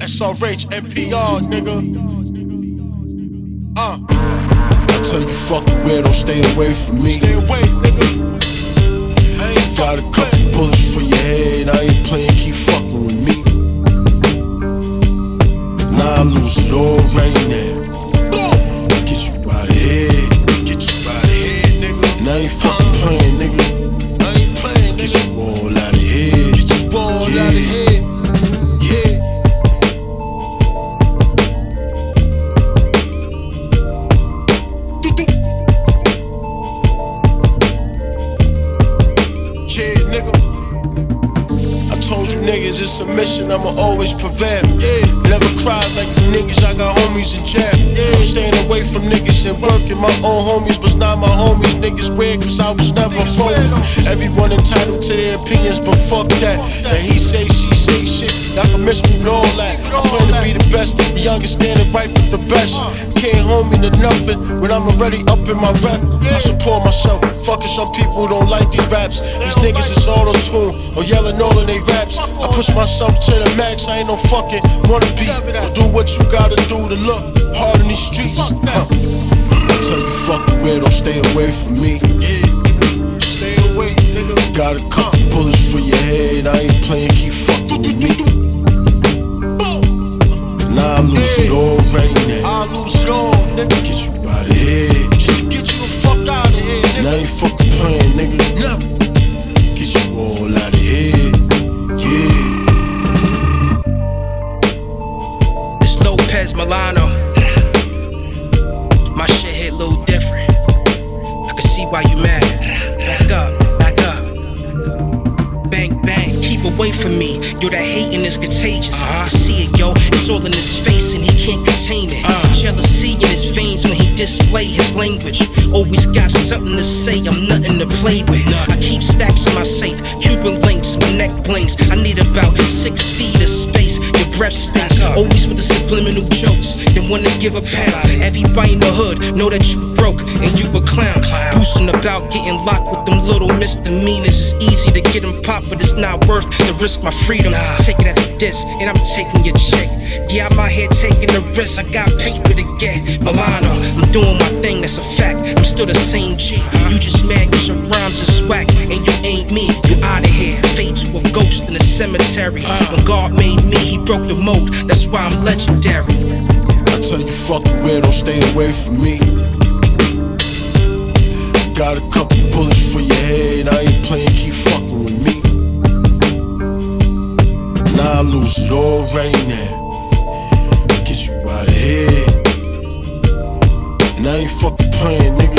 SRH, NPR, nigga. Uh. I tell you, fuck the weirdo, stay away from me. Stay away, nigga. Got a couple bullets niggas it's a mission, I'ma always prevail. Yeah, never cry like the niggas, I got homies in jail. Yeah, I'm staying away from niggas and working my own homies, was not my homies. Niggas weird cause I was never phony. Everyone entitled to their opinions, but fuck that. And he say, she say shit, y'all can miss me with all that. I plan to be the best, the youngest standing right with the best. Can't hold me to nothing when I'm already up in my rap. I support myself, fucking some people don't like these raps. These niggas is auto tune or yelling all in they raps. I push myself to the max, I ain't no fucking wanna be. Or do what you gotta do to look hard in these streets. Huh. I tell you fucking weirdo, stay away from me. Yeah. Stay away, nigga. Got a couple bullets for your head, I ain't playing, keep fucking with me. Why you mad. Back up, back up. Bang, bang, keep away from me. Yo, that hating is contagious. I see it, yo. It's all in his face and he can't contain it. Uh. Jealousy in his veins when he display his language. Always got something to say, I'm nothing to play with. I keep stacks in my safe, Cuban links, my neck blinks. I need about six feet of space. Your breath stinks. Always with the subliminal jokes. Then wanna give a pound. Everybody in the hood know that you broke and you a clown. Boosting about getting locked with them little misdemeanors. It's easy to get them popped, but it's not worth the risk my freedom. Take it as a diss, and I'm taking your check. Yeah, I'm out here taking the risk. I got paper to get. Milano, I'm doing my thing, that's a fact. I'm still the same G. You just mad cause your rhymes is whack, and you ain't me. Cemetery. When God made me, he broke the mold. That's why I'm legendary. I tell you fucking weirdo, stay away from me. Got a couple bullets for your head, I ain't playing, keep fucking with me. Now I lose it all right now. Get you out of here. And I ain't fucking playing, nigga.